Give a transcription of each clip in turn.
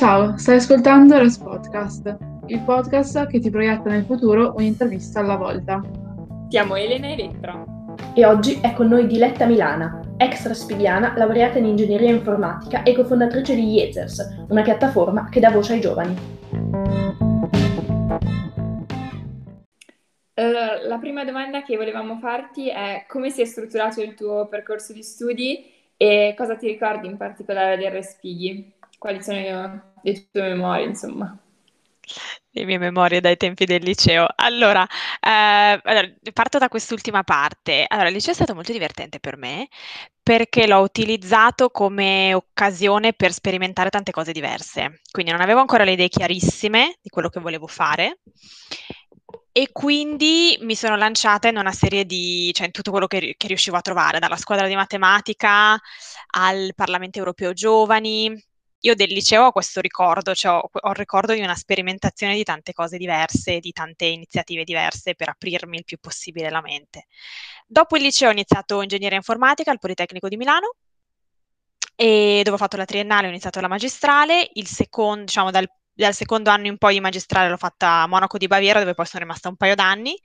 Ciao, stai ascoltando Res Podcast, il podcast che ti proietta nel futuro un'intervista alla volta. Siamo Elena e Elettra. E oggi è con noi Diletta Milana, ex raspigliana, laureata in ingegneria informatica e cofondatrice di Yezers, una piattaforma che dà voce ai giovani. Uh, la prima domanda che volevamo farti è come si è strutturato il tuo percorso di studi e cosa ti ricordi in particolare del Respighi? Quali sono le tue memorie, insomma? Le mie memorie dai tempi del liceo. Allora, eh, allora, parto da quest'ultima parte. Allora, il liceo è stato molto divertente per me perché l'ho utilizzato come occasione per sperimentare tante cose diverse. Quindi non avevo ancora le idee chiarissime di quello che volevo fare e quindi mi sono lanciata in una serie di, cioè in tutto quello che, che riuscivo a trovare, dalla squadra di matematica al Parlamento europeo giovani, io del liceo ho questo ricordo, cioè ho, ho il ricordo di una sperimentazione di tante cose diverse, di tante iniziative diverse per aprirmi il più possibile la mente. Dopo il liceo ho iniziato ingegneria informatica al Politecnico di Milano, e dove ho fatto la triennale ho iniziato la magistrale, il secondo, diciamo dal, dal secondo anno in poi di magistrale l'ho fatta a Monaco di Baviera, dove poi sono rimasta un paio d'anni,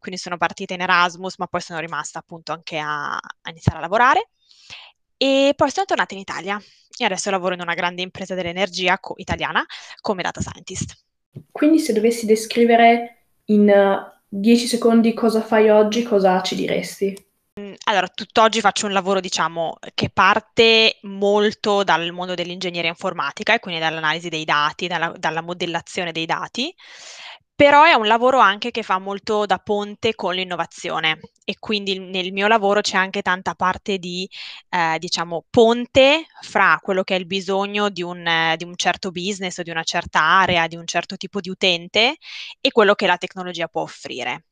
quindi sono partita in Erasmus, ma poi sono rimasta appunto anche a, a iniziare a lavorare. E poi sono tornata in Italia e adesso lavoro in una grande impresa dell'energia co- italiana come data scientist. Quindi se dovessi descrivere in 10 uh, secondi cosa fai oggi, cosa ci diresti? Mm, allora, tutt'oggi faccio un lavoro, diciamo, che parte molto dal mondo dell'ingegneria informatica e quindi dall'analisi dei dati, dalla, dalla modellazione dei dati però è un lavoro anche che fa molto da ponte con l'innovazione e quindi nel mio lavoro c'è anche tanta parte di, eh, diciamo, ponte fra quello che è il bisogno di un, eh, di un certo business o di una certa area, di un certo tipo di utente e quello che la tecnologia può offrire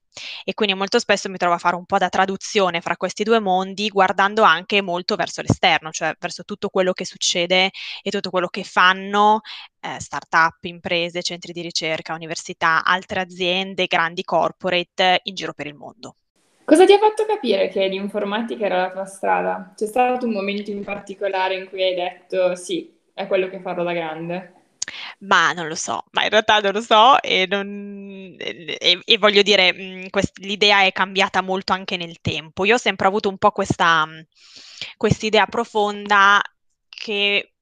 e quindi molto spesso mi trovo a fare un po' da traduzione fra questi due mondi, guardando anche molto verso l'esterno, cioè verso tutto quello che succede e tutto quello che fanno eh, start-up, imprese, centri di ricerca, università, altre aziende, grandi corporate in giro per il mondo. Cosa ti ha fatto capire che l'informatica era la tua strada? C'è stato un momento in particolare in cui hai detto sì, è quello che farò da grande? Ma non lo so, ma in realtà non lo so e, non, e, e voglio dire, mh, quest- l'idea è cambiata molto anche nel tempo. Io ho sempre avuto un po' questa idea profonda che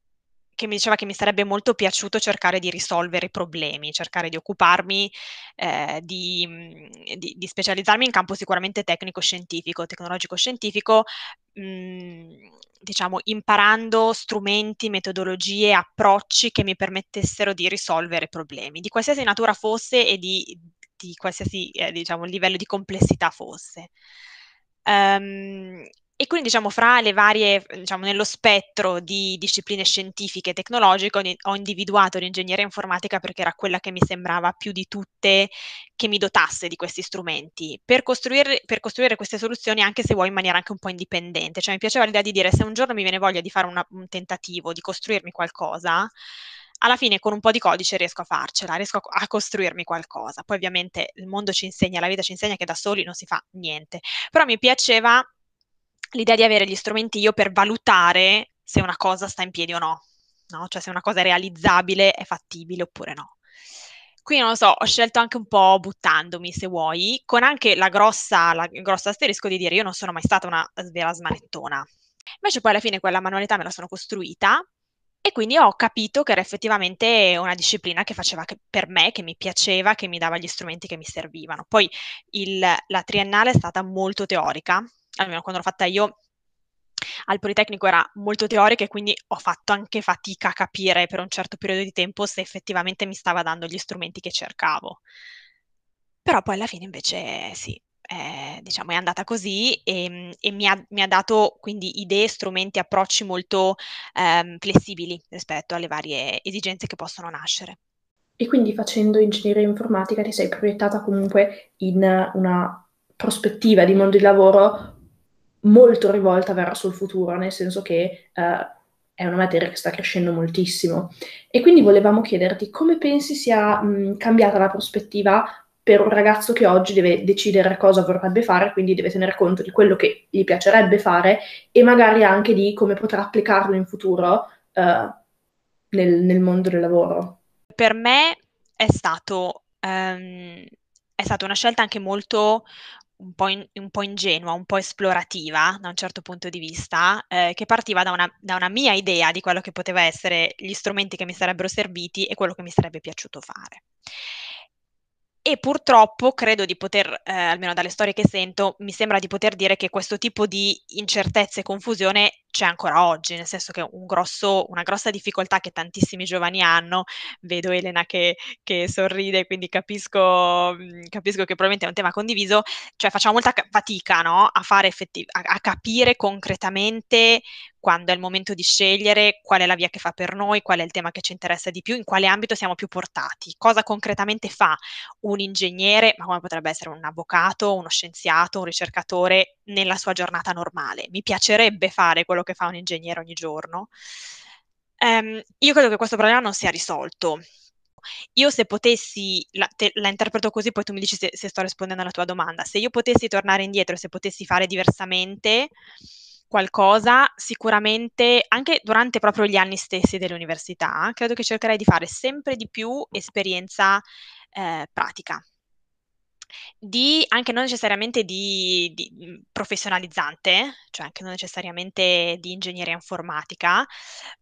che mi diceva che mi sarebbe molto piaciuto cercare di risolvere problemi, cercare di occuparmi, eh, di, di, di, specializzarmi in campo sicuramente tecnico-scientifico, tecnologico-scientifico, mh, diciamo, imparando strumenti, metodologie, approcci che mi permettessero di risolvere problemi, di qualsiasi natura fosse e di, di qualsiasi eh, diciamo, livello di complessità fosse. Um, e quindi, diciamo, fra le varie, diciamo, nello spettro di discipline scientifiche e tecnologiche ho individuato l'ingegneria informatica perché era quella che mi sembrava più di tutte che mi dotasse di questi strumenti per costruire, per costruire queste soluzioni anche se vuoi in maniera anche un po' indipendente. Cioè mi piaceva l'idea di dire se un giorno mi viene voglia di fare una, un tentativo, di costruirmi qualcosa, alla fine con un po' di codice riesco a farcela, riesco a, a, costruirmi qualcosa. Poi ovviamente il mondo ci insegna, la vita ci insegna che da soli non si fa niente, però mi piaceva l'idea di avere gli strumenti io per valutare se una cosa sta in piedi o no, no? Cioè se una cosa è realizzabile, è fattibile oppure no. Qui non lo so, ho scelto anche un po' buttandomi, se vuoi, con anche la grossa, la grossa asterisco di dire io non sono mai stata una vera smanettona. Invece poi alla fine quella manualità me la sono costruita e quindi ho capito che era effettivamente una disciplina che faceva che, per me, che mi piaceva, che mi dava gli strumenti che mi servivano. Poi il, la triennale è stata molto teorica, almeno quando l'ho fatta io, al Politecnico era molto teorica e quindi ho fatto anche fatica a capire per un certo periodo di tempo se effettivamente mi stava dando gli strumenti che cercavo. Però poi alla fine invece sì, eh, diciamo è andata così e, e mi, ha, mi, ha, dato quindi idee, strumenti, approcci molto ehm, flessibili rispetto alle varie esigenze che possono nascere. E quindi facendo ingegneria informatica ti sei proiettata comunque in una prospettiva di mondo di lavoro molto rivolta verso il futuro, nel senso che uh, è una materia che sta crescendo moltissimo. E quindi volevamo chiederti come pensi sia mh, cambiata la prospettiva per un ragazzo che oggi deve decidere cosa vorrebbe fare, quindi deve tenere conto di quello che gli piacerebbe fare e magari anche di come potrà applicarlo in futuro uh, nel, nel mondo del lavoro? Per me è stato, um, è stata una scelta anche molto un po', in, un po', ingenua, un po' esplorativa da un certo punto di vista, eh, che partiva da una, da una, mia idea di quello che poteva essere gli strumenti che mi sarebbero serviti e quello che mi sarebbe piaciuto fare. E purtroppo credo di poter, eh, almeno dalle storie che sento, mi sembra di poter dire che questo tipo di incertezza e confusione c'è ancora oggi, nel senso che un grosso, una grossa difficoltà che tantissimi giovani hanno, vedo Elena che, che sorride, quindi capisco, mm, capisco, che probabilmente è un tema condiviso, cioè facciamo molta fatica no? a, fare effettiv- a, a capire concretamente quando è il momento di scegliere qual è la via che fa per noi, qual è il tema che ci interessa di più, in quale ambito siamo più portati, cosa concretamente fa un ingegnere, ma come potrebbe essere un avvocato, uno scienziato, un ricercatore nella sua giornata normale. Mi piacerebbe fare quello che fa un ingegnere ogni giorno. Um, io credo che questo problema non sia risolto. Io se potessi, la, te, la interpreto così, poi tu mi dici se, se, sto rispondendo alla tua domanda, se io potessi tornare indietro, se potessi fare diversamente qualcosa, sicuramente anche durante proprio gli anni stessi dell'università, credo che cercherei di fare sempre di più esperienza eh, pratica di anche non necessariamente di, di mhmm, professionalizzante, cioè anche non necessariamente di ingegneria informatica.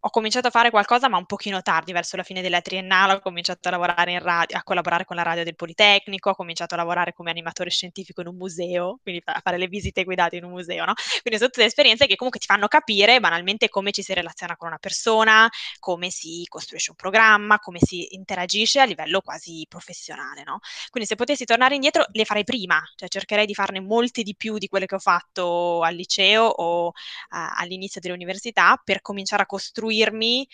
Ho cominciato a fare qualcosa, ma un pochino tardi, verso la fine della triennale, ho cominciato a lavorare in radio, a collaborare con la radio del Politecnico, ho cominciato a lavorare come animatore scientifico in un museo, quindi a fare le visite guidate in un museo, no? Quindi sono tutte esperienze che comunque ti fanno capire banalmente come ci si relaziona con una persona, come si costruisce un programma, come si interagisce a livello quasi professionale, no? Quindi se potessi tornare indietro le farei prima, cioè cercherei di farne molte di più di quelle che ho fatto al liceo o uh, all'inizio dell'università per cominciare a costruirmi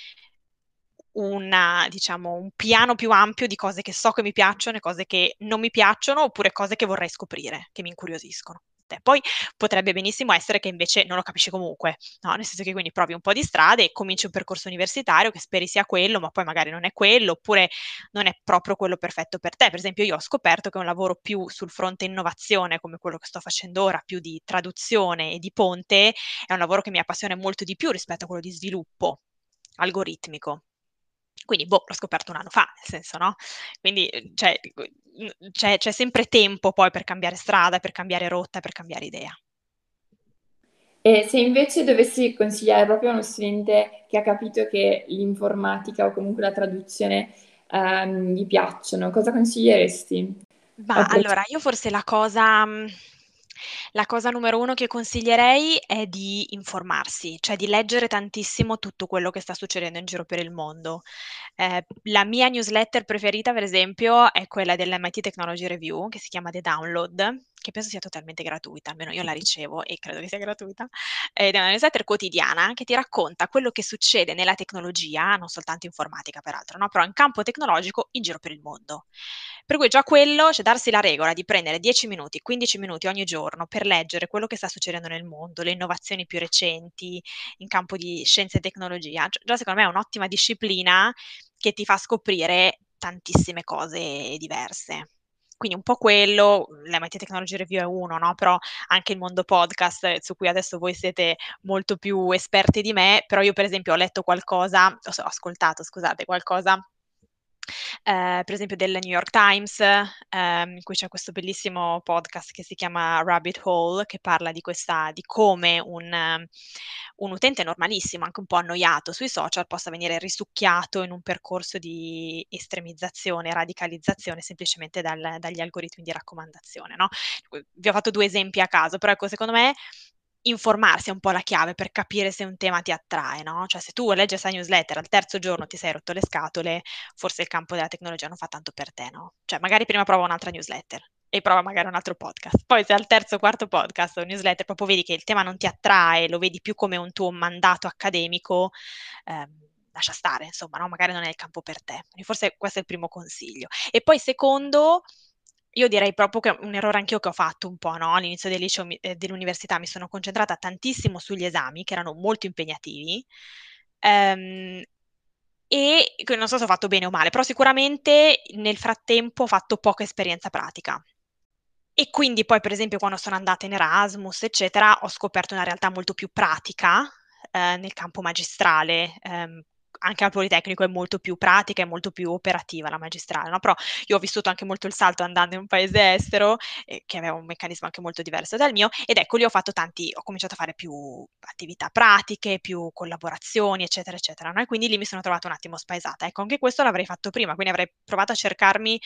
una, diciamo, un piano più ampio di cose che so che mi piacciono e cose che non mi piacciono oppure cose che vorrei scoprire, che mi incuriosiscono te. Poi potrebbe benissimo essere che invece non lo capisci comunque, no? nel senso che quindi provi un po' di strade e cominci un percorso universitario che speri sia quello, ma poi magari non è quello, oppure non è proprio quello perfetto per te. Per esempio, io ho scoperto che un lavoro più sul fronte innovazione, come quello che sto facendo ora, più di traduzione e di ponte, è un lavoro che mi appassiona molto di più rispetto a quello di sviluppo algoritmico. Quindi, boh, l'ho scoperto un anno fa, nel senso, no? Quindi, cioè, c'è, c'è sempre tempo poi per cambiare strada, per cambiare rotta, per cambiare idea. E se invece dovessi consigliare proprio a uno studente che ha capito che l'informatica o comunque la traduzione ehm, gli piacciono, cosa consiglieresti? Ma allora, io forse la cosa, la cosa numero uno che consiglierei è di informarsi, cioè di leggere tantissimo tutto quello che sta succedendo in giro per il mondo. Eh, la mia newsletter preferita, per esempio, è quella dell'MIT Technology Review, che si chiama The Download, che penso sia totalmente gratuita, almeno io la ricevo e credo che sia gratuita, ed è una newsletter quotidiana che ti racconta quello che succede nella tecnologia, non soltanto informatica peraltro, no? però in campo tecnologico in giro per il mondo. Per cui già quello, cioè darsi la regola di prendere 10 minuti, 15 minuti ogni giorno per leggere quello che sta succedendo nel mondo, le innovazioni più recenti in campo di scienza e tecnologia, già secondo me è un'ottima disciplina che ti fa scoprire tantissime cose diverse. Quindi un po' quello, l'MIT Technology Review è uno, no? però anche il mondo podcast, su cui adesso voi siete molto più esperti di me, però io per esempio ho letto qualcosa, ho ascoltato, scusate, qualcosa eh, per esempio del New York Times, ehm, in cui c'è questo bellissimo podcast che si chiama Rabbit Hole, che parla di, questa, di come un, un, utente normalissimo, anche un po' annoiato sui social, possa venire risucchiato in un percorso di estremizzazione, radicalizzazione semplicemente dal, dagli algoritmi di raccomandazione. No? Vi ho fatto due esempi a caso, però ecco, secondo me informarsi è un po' la chiave per capire se un tema ti attrae, no? Cioè se tu leggi questa newsletter al terzo giorno ti sei rotto le scatole, forse il campo della tecnologia non fa tanto per te, no? Cioè magari prima prova un'altra newsletter e prova magari un altro podcast. Poi se al terzo o quarto podcast o newsletter proprio vedi che il tema non ti attrae, lo vedi più come un tuo mandato accademico, ehm, lascia stare, insomma, no? Magari non è il campo per te. Quindi forse questo è il primo consiglio. E poi secondo io direi proprio che un errore anch'io che ho fatto un po', no? All'inizio del liceo, eh, dell'università mi sono concentrata tantissimo sugli esami, che erano molto impegnativi, ehm, e non so se ho fatto bene o male, però sicuramente nel frattempo ho fatto poca esperienza pratica. E quindi poi, per esempio, quando sono andata in Erasmus, eccetera, ho scoperto una realtà molto più pratica eh, nel campo magistrale, ehm, anche al Politecnico è molto più pratica e molto più operativa la magistrale, no? Però io ho vissuto anche molto il salto andando in un paese estero, eh, che aveva un meccanismo anche molto diverso dal mio, ed ecco lì ho fatto tanti, ho cominciato a fare più attività pratiche, più collaborazioni, eccetera, eccetera, no? E quindi lì mi sono trovata un attimo spaesata. Ecco, anche questo l'avrei fatto prima, quindi avrei provato a cercarmi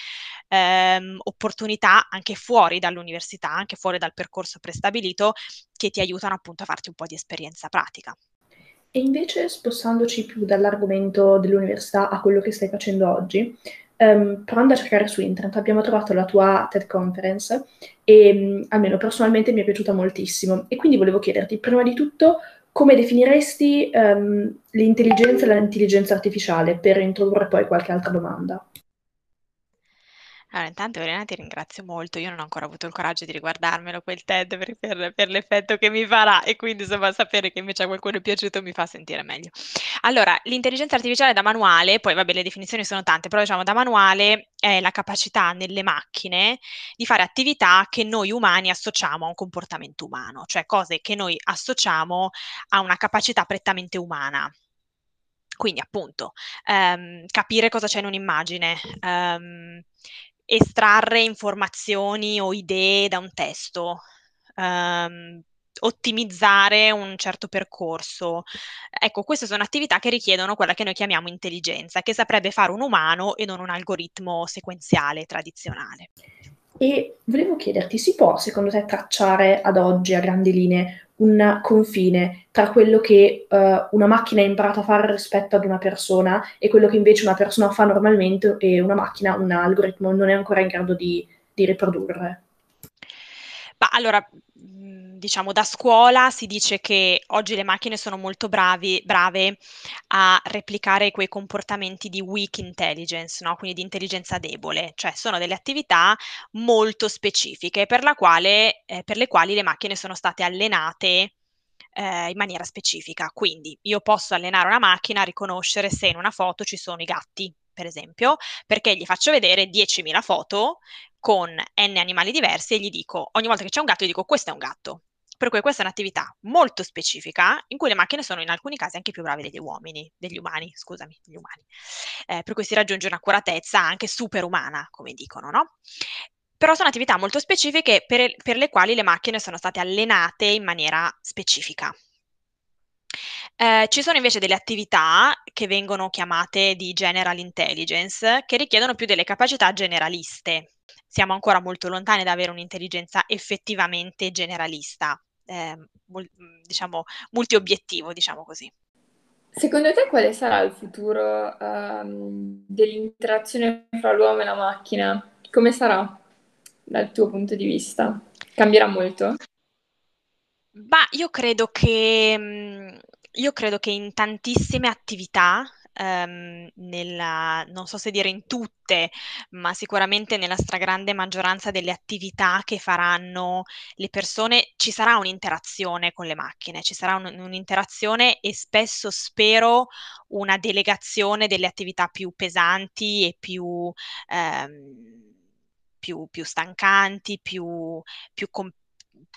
ehm, opportunità anche fuori dall'università, anche fuori dal percorso prestabilito, che ti aiutano appunto a farti un po' di esperienza pratica. E invece, spostandoci più dall'argomento dell'università a quello che stai facendo oggi, um, provando a cercare su internet, abbiamo trovato la tua TED Conference e um, almeno personalmente mi è piaciuta moltissimo. E quindi volevo chiederti, prima di tutto, come definiresti um, l'intelligenza e l'intelligenza artificiale per introdurre poi qualche altra domanda? Allora, intanto Elena ti ringrazio molto, io non ho ancora avuto il coraggio di riguardarmelo quel TED per, per, per l'effetto che mi farà e quindi insomma sapere che invece a qualcuno è piaciuto mi fa sentire meglio. Allora, l'intelligenza artificiale da manuale, poi vabbè le definizioni sono tante, però diciamo da manuale è la capacità nelle macchine di fare attività che noi umani associamo a un comportamento umano, cioè cose che noi associamo a una capacità prettamente umana. Quindi appunto ehm, capire cosa c'è in un'immagine, ehm, estrarre informazioni o idee da un testo, um, ottimizzare un certo percorso. Ecco, queste sono attività che richiedono quella che noi chiamiamo intelligenza, che saprebbe fare un umano e non un algoritmo sequenziale tradizionale. E volevo chiederti, si può secondo te tracciare ad oggi a grandi linee un confine tra quello che uh, una macchina ha imparato a fare rispetto ad una persona e quello che invece una persona fa normalmente e una macchina, un algoritmo non è ancora in grado di, di riprodurre? Ma allora, diciamo da scuola si dice che oggi le macchine sono molto bravi, brave a replicare quei comportamenti di weak intelligence, no? quindi di intelligenza debole, cioè sono delle attività molto specifiche per, quale, eh, per le quali le macchine sono state allenate eh, in maniera specifica. Quindi io posso allenare una macchina a riconoscere se in una foto ci sono i gatti, per esempio, perché gli faccio vedere 10.000 foto con n animali diversi e gli dico, ogni volta che c'è un gatto, gli dico questo è un gatto. Per cui questa è un'attività molto specifica in cui le macchine sono in alcuni casi anche più brave degli uomini, degli umani, scusami, degli umani. Eh, per cui si raggiunge un'accuratezza anche superumana, come dicono, no? Però sono attività molto specifiche per, per le quali le macchine sono state allenate in maniera specifica. Eh, ci sono invece delle attività che vengono chiamate di general intelligence che richiedono più delle capacità generaliste. Siamo ancora molto lontani da avere un'intelligenza effettivamente generalista eh, mul- diciamo, multiobiettivo, diciamo così. Secondo te quale sarà il futuro um, dell'interazione fra l'uomo e la macchina? Come sarà dal tuo punto di vista? Cambierà molto? Ma io credo che, mm, io credo che in tantissime attività ehm, nella, non so se dire in tutte, ma sicuramente nella stragrande maggioranza delle attività che faranno le persone, ci sarà un'interazione con le macchine, ci sarà un, un'interazione e spesso spero una delegazione delle attività più pesanti e più... Ehm, più, più, stancanti, più, più, com-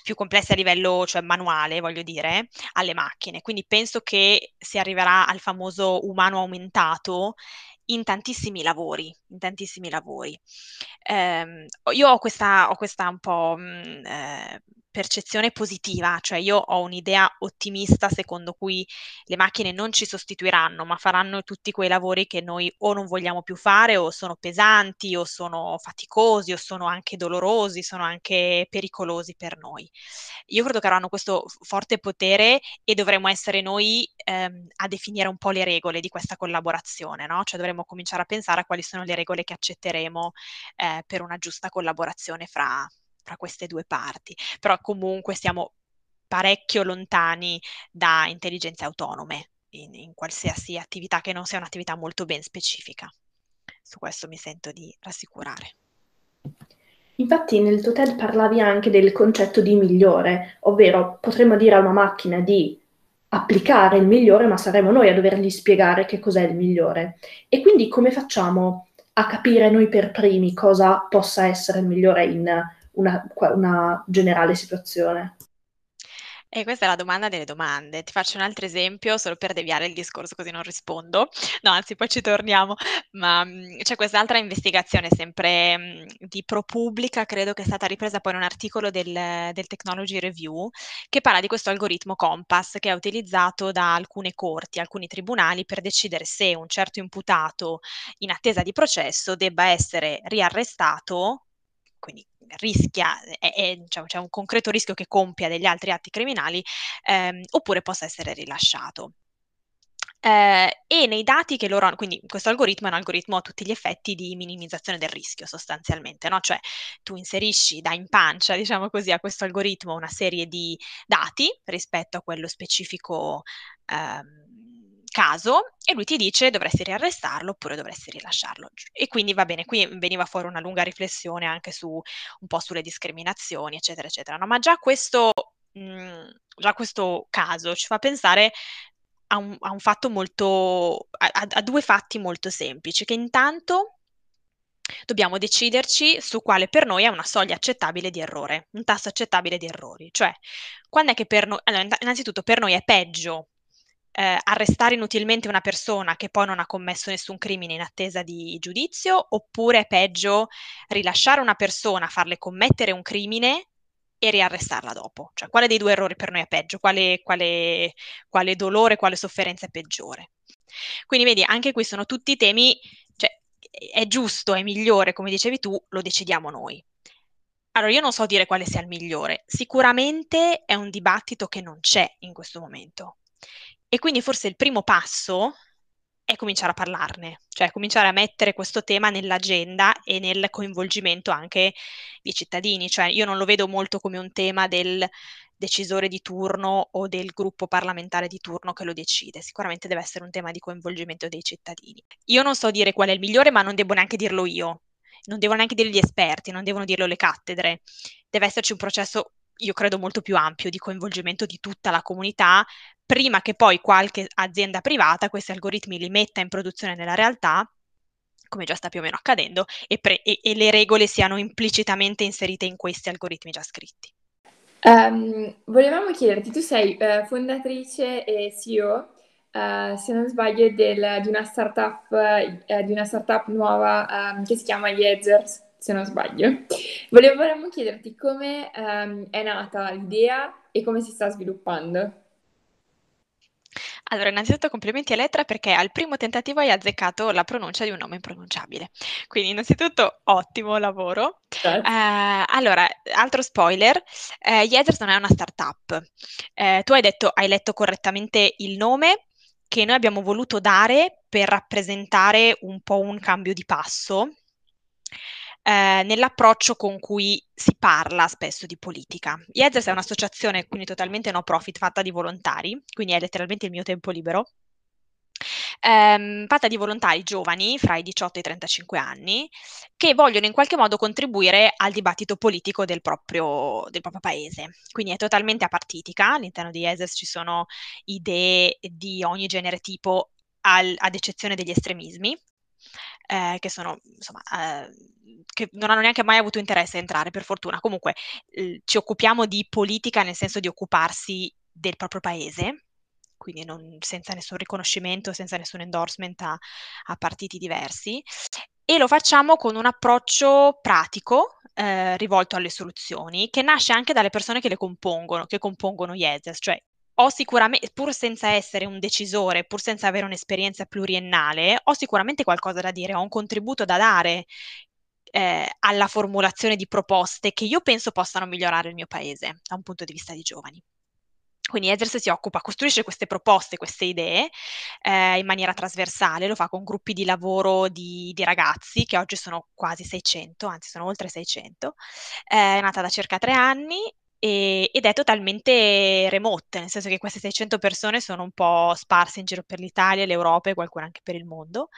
più complesse a livello cioè manuale, voglio dire, alle macchine. Quindi penso che si arriverà al famoso umano aumentato in tantissimi lavori, in tantissimi lavori. Eh, io ho questa, ho questa un po' mh, mm, eh, percezione positiva, cioè io ho un'idea ottimista secondo cui le macchine non ci sostituiranno, ma faranno tutti quei lavori che noi o non vogliamo più fare o sono pesanti o sono faticosi o sono anche dolorosi, sono anche pericolosi per noi. Io credo che avranno questo forte potere e dovremmo essere noi ehm, a definire un po' le regole di questa collaborazione, no? Cioè dovremmo cominciare a pensare a quali sono le regole che accetteremo eh, per una giusta collaborazione fra fra queste due parti, però comunque siamo parecchio lontani da intelligenze autonome in, in qualsiasi attività che non sia un'attività molto ben specifica. Su questo mi sento di rassicurare. Infatti nel tuo TED parlavi anche del concetto di migliore, ovvero potremmo dire a una macchina di applicare il migliore, ma saremo noi a dovergli spiegare che cos'è il migliore. E quindi come facciamo a capire noi per primi cosa possa essere il migliore in una, una generale situazione? E questa è la domanda delle domande. Ti faccio un altro esempio solo per deviare il discorso così non rispondo. No, anzi poi ci torniamo, ma mh, c'è quest'altra investigazione sempre mh, di ProPublica, credo che è stata ripresa poi in un articolo del, del Technology Review, che parla di questo algoritmo Compass che è utilizzato da alcune corti, alcuni tribunali per decidere se un certo imputato in attesa di processo debba essere riarrestato quindi rischia, è, è, diciamo, c'è un concreto rischio che compia degli altri atti criminali, ehm, oppure possa essere rilasciato. Eh, e nei dati che loro hanno, quindi questo algoritmo è un algoritmo a tutti gli effetti di minimizzazione del rischio sostanzialmente, no? Cioè tu inserisci, da in pancia, diciamo così, a questo algoritmo una serie di dati rispetto a quello specifico ehm, caso e lui ti dice dovresti riarrestarlo oppure dovresti rilasciarlo. E quindi va bene, qui veniva fuori una lunga riflessione anche su un po' sulle discriminazioni, eccetera, eccetera. No, ma già questo, mh, mhmm, già questo caso ci fa pensare a un, a un fatto molto, a, a due fatti molto semplici, che intanto dobbiamo deciderci su quale per noi è una soglia accettabile di errore, un tasso accettabile di errori. Cioè, quando è che per noi, allora, innanzitutto per noi è peggio eh, arrestare inutilmente una persona che poi non ha commesso nessun crimine in attesa di giudizio, oppure è peggio rilasciare una persona, farle commettere un crimine e riarrestarla dopo. Cioè, quale dei due errori per noi è peggio? Quale, quale, quale dolore, quale sofferenza è peggiore? Quindi vedi, anche qui sono tutti temi, cioè, è giusto, è migliore, come dicevi tu, lo decidiamo noi. Allora, io non so dire quale sia il migliore. Sicuramente è un dibattito che non c'è in questo momento. E quindi forse il primo passo è cominciare a parlarne, cioè cominciare a mettere questo tema nell'agenda e nel coinvolgimento anche dei cittadini. Cioè io non lo vedo molto come un tema del decisore di turno o del gruppo parlamentare di turno che lo decide. Sicuramente deve essere un tema di coinvolgimento dei cittadini. Io non so dire qual è il migliore, ma non devo neanche dirlo io. Non devono neanche dire gli esperti, non devono dirlo le cattedre. Deve esserci un processo io credo molto più ampio di coinvolgimento di tutta la comunità, prima che poi qualche azienda privata questi algoritmi li metta in produzione nella realtà, come già sta più o meno accadendo, e, pre- e-, e le regole siano implicitamente inserite in questi algoritmi già scritti. Um, volevamo chiederti, tu sei uh, fondatrice e CEO, uh, eh, se non sbaglio, del, di, una startup, uh, di una startup nuova um, che si chiama Yezers se non sbaglio. Volevamo chiederti come um, è nata l'idea e come si sta sviluppando. Allora, innanzitutto complimenti a Elettra perché al primo tentativo hai azzeccato la pronuncia di un nome impronunciabile. Quindi, innanzitutto, ottimo lavoro. Eh, allora, altro spoiler, eh, Yezers non è una startup. Eh, tu hai detto, hai letto correttamente il nome che noi abbiamo voluto dare per rappresentare un po' un cambio di passo eh, nell'approccio con cui si parla spesso di politica. IEZES è un'associazione quindi totalmente no profit fatta di volontari, quindi è letteralmente il mio tempo libero, ehm, fatta di volontari giovani fra i 18 e i 35 anni che vogliono in qualche modo contribuire al dibattito politico del proprio, del proprio paese. Quindi è totalmente apartitica, all'interno di ESES ci sono idee di ogni genere tipo al, ad eccezione degli estremismi, eh, che sono insomma eh, che non hanno neanche mai avuto interesse a entrare, per fortuna. Comunque eh, ci occupiamo di politica nel senso di occuparsi del proprio paese, quindi non, senza nessun riconoscimento, senza nessun endorsement a, a, partiti diversi. E lo facciamo con un approccio pratico eh, rivolto alle soluzioni, che nasce anche dalle persone che le compongono, che compongono IESES, cioè ho sicuramente, pur senza essere un decisore, pur senza avere un'esperienza pluriennale, ho sicuramente qualcosa da dire, ho un contributo da dare eh, alla formulazione di proposte che io penso possano migliorare il mio paese da un punto di vista di giovani. Quindi Eders si occupa, costruisce queste proposte, queste idee eh, in maniera trasversale, lo fa con gruppi di lavoro di, di, ragazzi che oggi sono quasi 600, anzi sono oltre 600, eh, è nata da circa tre anni e, ed è totalmente remote, nel senso che queste 600 persone sono un po' sparse in giro per l'Italia, l'Europa e qualcuno anche per il mondo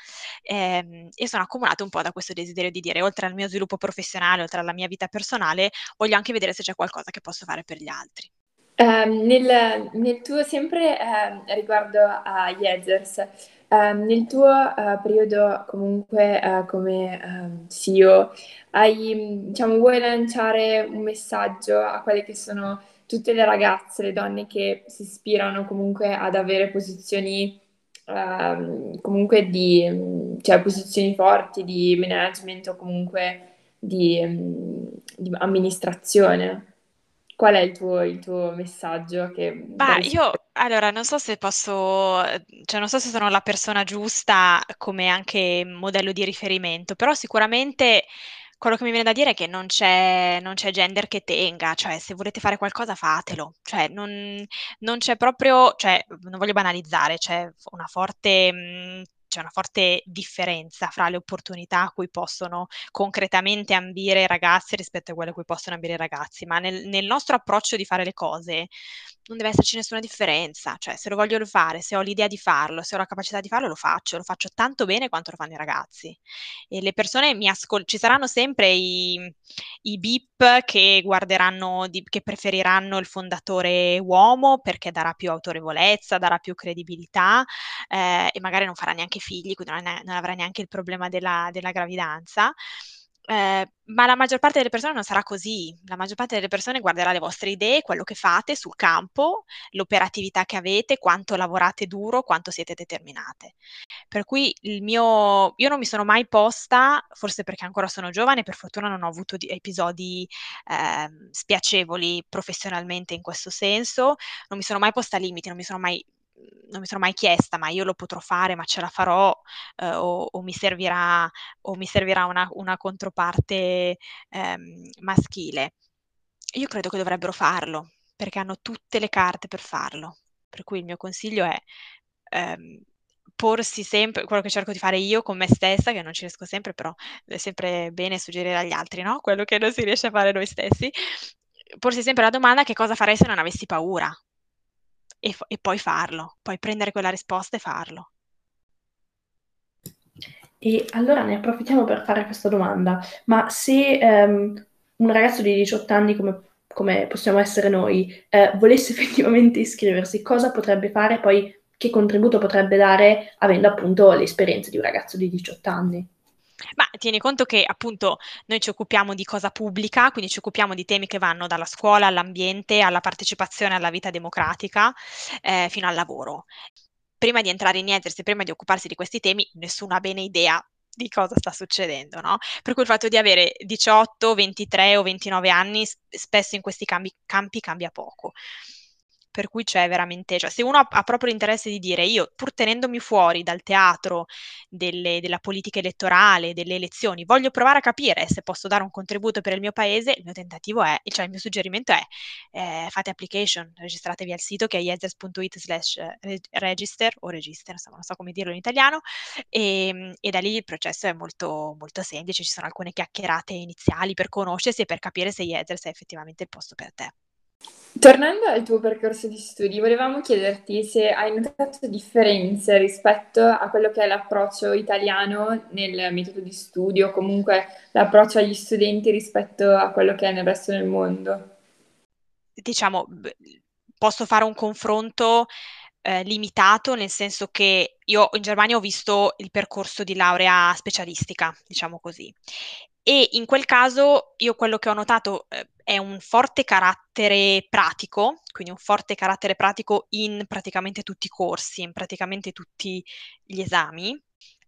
ehm, e sono accomunate un po' da questo desiderio di dire oltre al mio sviluppo professionale, oltre alla mia vita personale, voglio anche vedere se c'è qualcosa che posso fare per gli altri. Um, nel, nel, tuo sempre uh, riguardo a Yezers, Um, nel tuo uh, periodo comunque uh, come uh, CEO, hai, diciamo, vuoi lanciare un messaggio a quelli che sono tutte le ragazze, le donne che si ispirano comunque ad avere posizioni ehm, comunque di, cioè posizioni forti di management o comunque di, di amministrazione. Qual è il tuo, il tuo messaggio? Che Bah, io allora non so se posso, cioè non so se sono la persona giusta come anche modello di riferimento, però sicuramente quello che mi viene da dire è che non c'è, non c'è gender che tenga, cioè se volete fare qualcosa fatelo, cioè non, non c'è proprio, cioè non voglio banalizzare, c'è una forte mh, c'è una forte differenza fra le opportunità a cui possono concretamente ambire i ragazzi rispetto a quelle a cui possono ambire i ragazzi, ma nel, nel nostro approccio di fare le cose non deve esserci nessuna differenza, cioè se lo voglio fare, se ho l'idea di farlo, se ho la capacità di farlo, lo faccio, lo faccio tanto bene quanto lo fanno i ragazzi. E le persone mi ascoltano, ci saranno sempre i, i BIP che guarderanno, di, che preferiranno il fondatore uomo perché darà più autorevolezza, darà più credibilità eh, e magari non farà neanche figli, quindi non, è, non avrà neanche il problema della, della gravidanza. Eh, ma la maggior parte delle persone non sarà così. La maggior parte delle persone guarderà le vostre idee, quello che fate sul campo, l'operatività che avete, quanto lavorate duro, quanto siete determinate. Per cui il mio, io non mi sono mai posta, forse perché ancora sono giovane, per fortuna non ho avuto di, episodi eh, spiacevoli professionalmente in questo senso, non mi sono mai posta limiti, non mi sono mai non mi sono mai chiesta, ma io lo potrò fare, ma ce la farò, eh, o, o, mi servirà, o mi servirà una, una controparte ehm, maschile. Io credo che dovrebbero farlo, perché hanno tutte le carte per farlo. Per cui il mio consiglio è ehm, porsi sempre, quello che cerco di fare io con me stessa, che non ci riesco sempre, però è sempre bene suggerire agli altri, no? Quello che non si riesce a fare noi stessi. Porsi sempre la domanda che cosa farei se non avessi paura e, e poi farlo, poi prendere quella risposta e farlo. E allora ne approfittiamo per fare questa domanda, ma se um, un ragazzo di 18 anni come, come possiamo essere noi eh, volesse effettivamente iscriversi, cosa potrebbe fare poi che contributo potrebbe dare avendo appunto l'esperienza di un ragazzo di 18 anni? Ma tieni conto che appunto noi ci occupiamo di cosa pubblica, quindi ci occupiamo di temi che vanno dalla scuola all'ambiente, alla partecipazione alla vita democratica, eh, fino al lavoro. Prima di entrare in Eders e prima di occuparsi di questi temi, nessuno ha bene idea di cosa sta succedendo, no? Per cui il fatto di avere 18, 23 o 29 anni spesso in questi cambi, campi cambia poco per cui c'è veramente, cioè se uno ha, ha proprio l'interesse di dire io pur tenendomi fuori dal teatro delle, della politica elettorale, delle elezioni, voglio provare a capire se posso dare un contributo per il mio paese, il mio tentativo è, cioè il mio suggerimento è eh, fate application, registratevi al sito che è yezes.it slash register o register, insomma non so come dirlo in italiano, e, ehm, e da lì il processo è molto, molto semplice, ci sono alcune chiacchierate iniziali per conoscersi e per capire se Yezers è effettivamente il posto per te. Tornando al tuo percorso di studi, volevamo chiederti se hai notato differenze rispetto a quello che è l'approccio italiano nel metodo di studio, comunque l'approccio agli studenti rispetto a quello che è nel resto del mondo. Diciamo, posso fare un confronto eh, limitato, nel senso che io in Germania ho visto il percorso di laurea specialistica, diciamo così, e in quel caso io quello che ho notato eh, è un forte carattere pratico, quindi un forte carattere pratico in praticamente tutti i corsi, in praticamente tutti gli esami.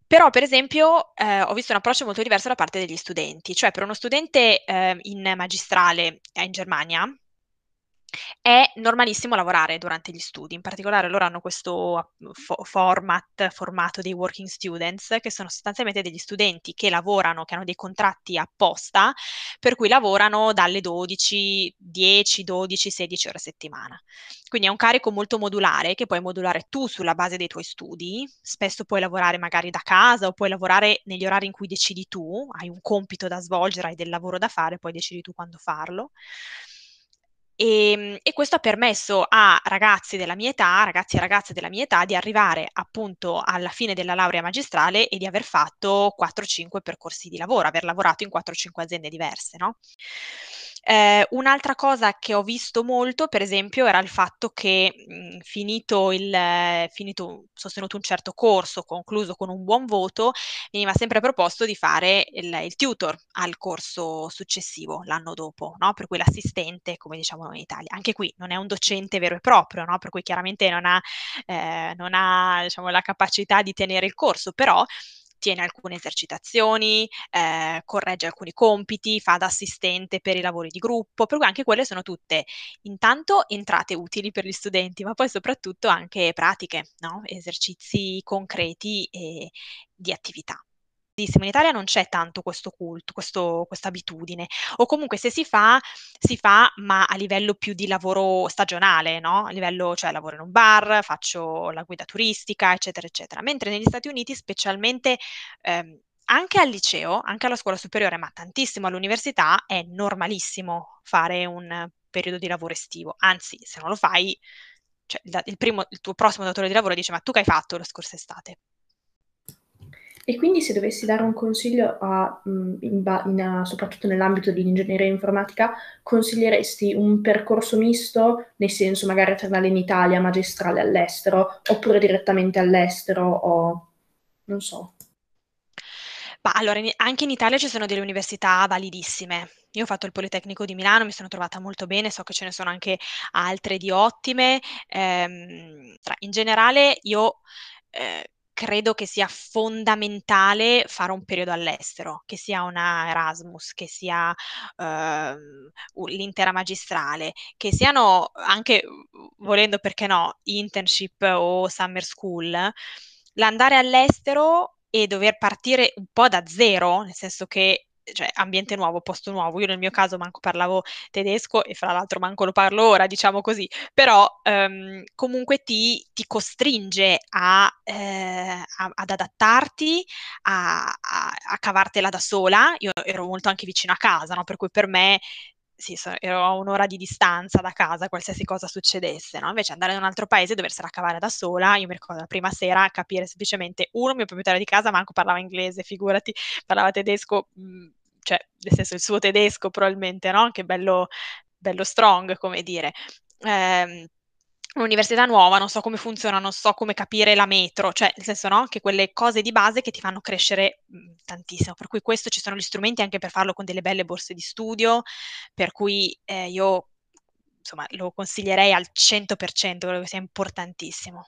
Però, per esempio, eh, ho visto un approccio molto diverso da parte degli studenti, cioè per uno studente eh, in magistrale in Germania, è normalissimo lavorare durante gli studi, in particolare loro hanno questo fo- format, formato dei working students, che sono sostanzialmente degli studenti che lavorano, che hanno dei contratti apposta, per cui lavorano dalle 12, 10, 12, 16 ore a settimana. Quindi è un carico molto modulare che puoi modulare tu sulla base dei tuoi studi, spesso puoi lavorare magari da casa o puoi lavorare negli orari in cui decidi tu, hai un compito da svolgere, hai del lavoro da fare, poi decidi tu quando farlo. E, ehm, e, questo ha permesso a ragazzi della mia età, ragazzi e ragazze della mia età, di arrivare appunto alla fine della laurea magistrale e di aver fatto 4-5 percorsi di lavoro, aver lavorato in 4-5 aziende diverse, no? Eh, un'altra cosa che ho visto molto, per esempio, era il fatto che mh, finito il finito, sostenuto un certo corso, concluso con un buon voto, veniva sempre proposto di fare il, il tutor al corso successivo, l'anno dopo, no? per cui l'assistente, come diciamo noi in Italia. Anche qui non è un docente vero e proprio, no? per cui chiaramente non ha, eh, non ha diciamo, la capacità di tenere il corso, però tiene alcune esercitazioni, eh, corregge alcuni compiti, fa da assistente per i lavori di gruppo, per cui anche quelle sono tutte intanto entrate utili per gli studenti, ma poi soprattutto anche pratiche, no? esercizi concreti e di attività in Italia non c'è tanto questo culto, questa abitudine, o comunque se si fa, si fa ma a livello più di lavoro stagionale, no? A livello, cioè lavoro in un bar, faccio la guida turistica, eccetera, eccetera. Mentre negli Stati Uniti, specialmente ehm, anche al liceo, anche alla scuola superiore, ma tantissimo all'università, è normalissimo fare un periodo di lavoro estivo. Anzi, se non lo fai, cioè, il, primo, il tuo prossimo datore di lavoro dice: Ma tu che hai fatto la scorsa estate? E quindi se dovessi dare un consiglio a, in, in, soprattutto nell'ambito dell'ingegneria informatica, consiglieresti un percorso misto, nel senso magari triennale in Italia, magistrale all'estero, oppure direttamente all'estero o non so. Ma allora, anche in Italia ci sono delle università validissime. Io ho fatto il Politecnico di Milano, mi sono trovata molto bene, so che ce ne sono anche altre di ottime. Ehm, in generale, io eh, credo che sia fondamentale fare un periodo all'estero, che sia una Erasmus, che sia uh, l'intera magistrale, che siano anche, volendo perché no, internship o summer school, l'andare all'estero e dover partire un po' da zero, nel senso che cioè ambiente nuovo, posto nuovo. Io nel mio caso manco parlavo tedesco e fra l'altro manco lo parlo ora, diciamo così, però um, comunque ti, ti costringe a, eh, a, ad adattarti, a, a, cavartela da sola. Io ero molto anche vicino a casa, no? per cui per me sì, ero a un'ora di distanza da casa, qualsiasi cosa succedesse, no? Invece andare in un altro paese e doversela cavare da sola, io mi ricordo la prima sera capire semplicemente, uno, mio proprietario di casa manco parlava inglese, figurati, parlava tedesco, mm, cioè, nel senso il suo tedesco probabilmente, no? Che bello, bello strong, come dire. Eh, un'università nuova, non so come funziona, non so come capire la metro, cioè nel senso no, che quelle cose di base che ti fanno crescere mh, mhmm, tantissimo, per cui questo ci sono gli strumenti anche per farlo con delle belle borse di studio, per cui eh, io insomma lo consiglierei al 100%, credo che sia importantissimo.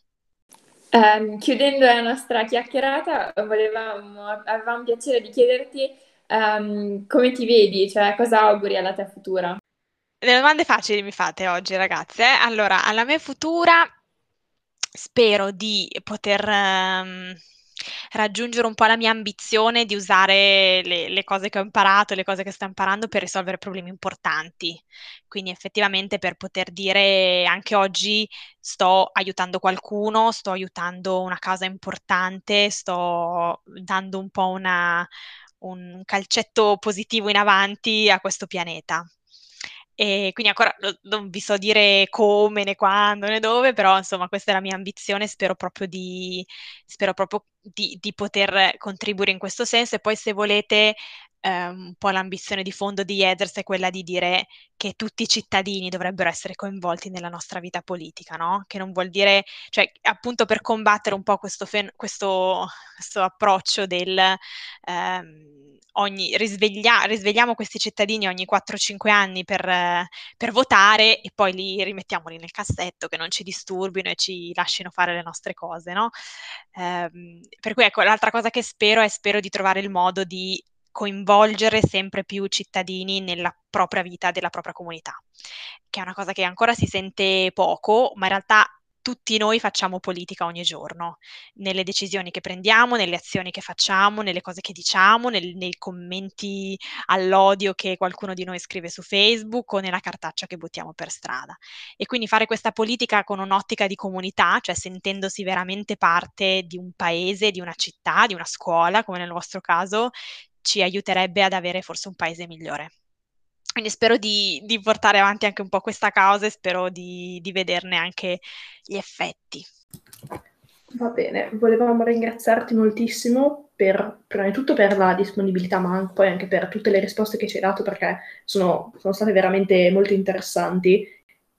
Um, chiudendo la nostra chiacchierata, volevamo, avevamo piacere di chiederti um, come ti vedi, cioè cosa auguri alla tua futura? Delle domande facili mi fate oggi, ragazze. Eh? Allora, alla mia futura spero di poter um, raggiungere un po' la mia ambizione di usare le, le, cose che ho imparato, le cose che sto imparando per risolvere problemi importanti. Quindi effettivamente per poter dire anche oggi sto aiutando qualcuno, sto aiutando una causa importante, sto dando un po' una, un calcetto positivo in avanti a questo pianeta. E quindi ancora non vi so dire come, né quando, né dove, però insomma questa è la mia ambizione, spero proprio di, spero proprio di, di poter contribuire in questo senso. E poi se volete eh, un po' l'ambizione di fondo di Eders è quella di dire che tutti i cittadini dovrebbero essere coinvolti nella nostra vita politica, no? Che non vuol dire, cioè appunto per combattere un po' questo, fen- questo, questo approccio del... Ehm, ogni, risveglia, risvegliamo questi cittadini ogni 4-5 anni per, per, votare e poi li rimettiamoli nel cassetto, che non ci disturbino e ci lasciano fare le nostre cose, no? Eh, per cui ecco, l'altra cosa che spero è spero di trovare il modo di coinvolgere sempre più cittadini nella propria vita, della propria comunità, che è una cosa che ancora si sente poco, ma in realtà tutti noi facciamo politica ogni giorno, nelle decisioni che prendiamo, nelle azioni che facciamo, nelle cose che diciamo, nel, nei commenti all'odio che qualcuno di noi scrive su Facebook o nella cartaccia che buttiamo per strada. E quindi fare questa politica con un'ottica di comunità, cioè sentendosi veramente parte di un paese, di una città, di una scuola, come nel vostro caso, ci aiuterebbe ad avere forse un paese migliore. Quindi spero di, di, portare avanti anche un po' questa causa e spero di, di vederne anche gli effetti. Va bene, volevamo ringraziarti moltissimo per, prima di tutto per la disponibilità, ma poi anche per tutte le risposte che ci hai dato, perché sono, sono state veramente molto interessanti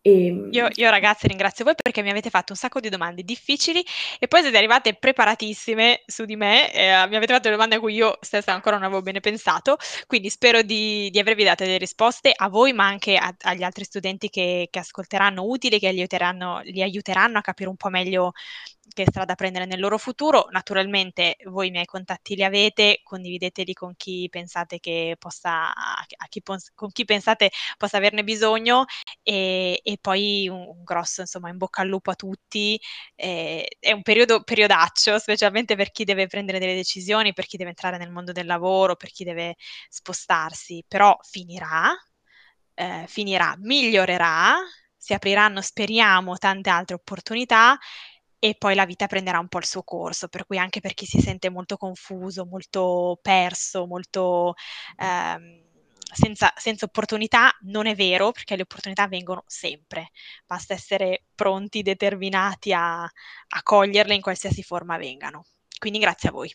e... Ehm, io, io, ragazzi ringrazio voi perché mi avete fatto un sacco di domande difficili e poi siete arrivate preparatissime su di me, eh, mi avete fatto domande a cui io stessa ancora non avevo bene pensato, quindi spero di, di avervi dato delle risposte a voi ma anche a, agli altri studenti che, che ascolteranno utili, che li aiuteranno, li aiuteranno a capire un po' meglio che strada prendere nel loro futuro. Naturalmente voi i miei contatti li avete, condivideteli con chi pensate che possa, chi, con chi pensate possa averne bisogno e, e poi un, un, grosso insomma in bocca al lupo a tutti. Eh, è un periodo periodaccio, specialmente per chi deve prendere delle decisioni, per chi deve entrare nel mondo del lavoro, per chi deve spostarsi, però finirà, eh, finirà, migliorerà, si apriranno, speriamo, tante altre opportunità e poi la vita prenderà un po' il suo corso, per cui anche per chi si sente molto confuso, molto perso, molto ehm, senza, senza, opportunità, non è vero, perché le opportunità vengono sempre, basta essere pronti, determinati a, a coglierle in qualsiasi forma vengano. Quindi grazie a voi.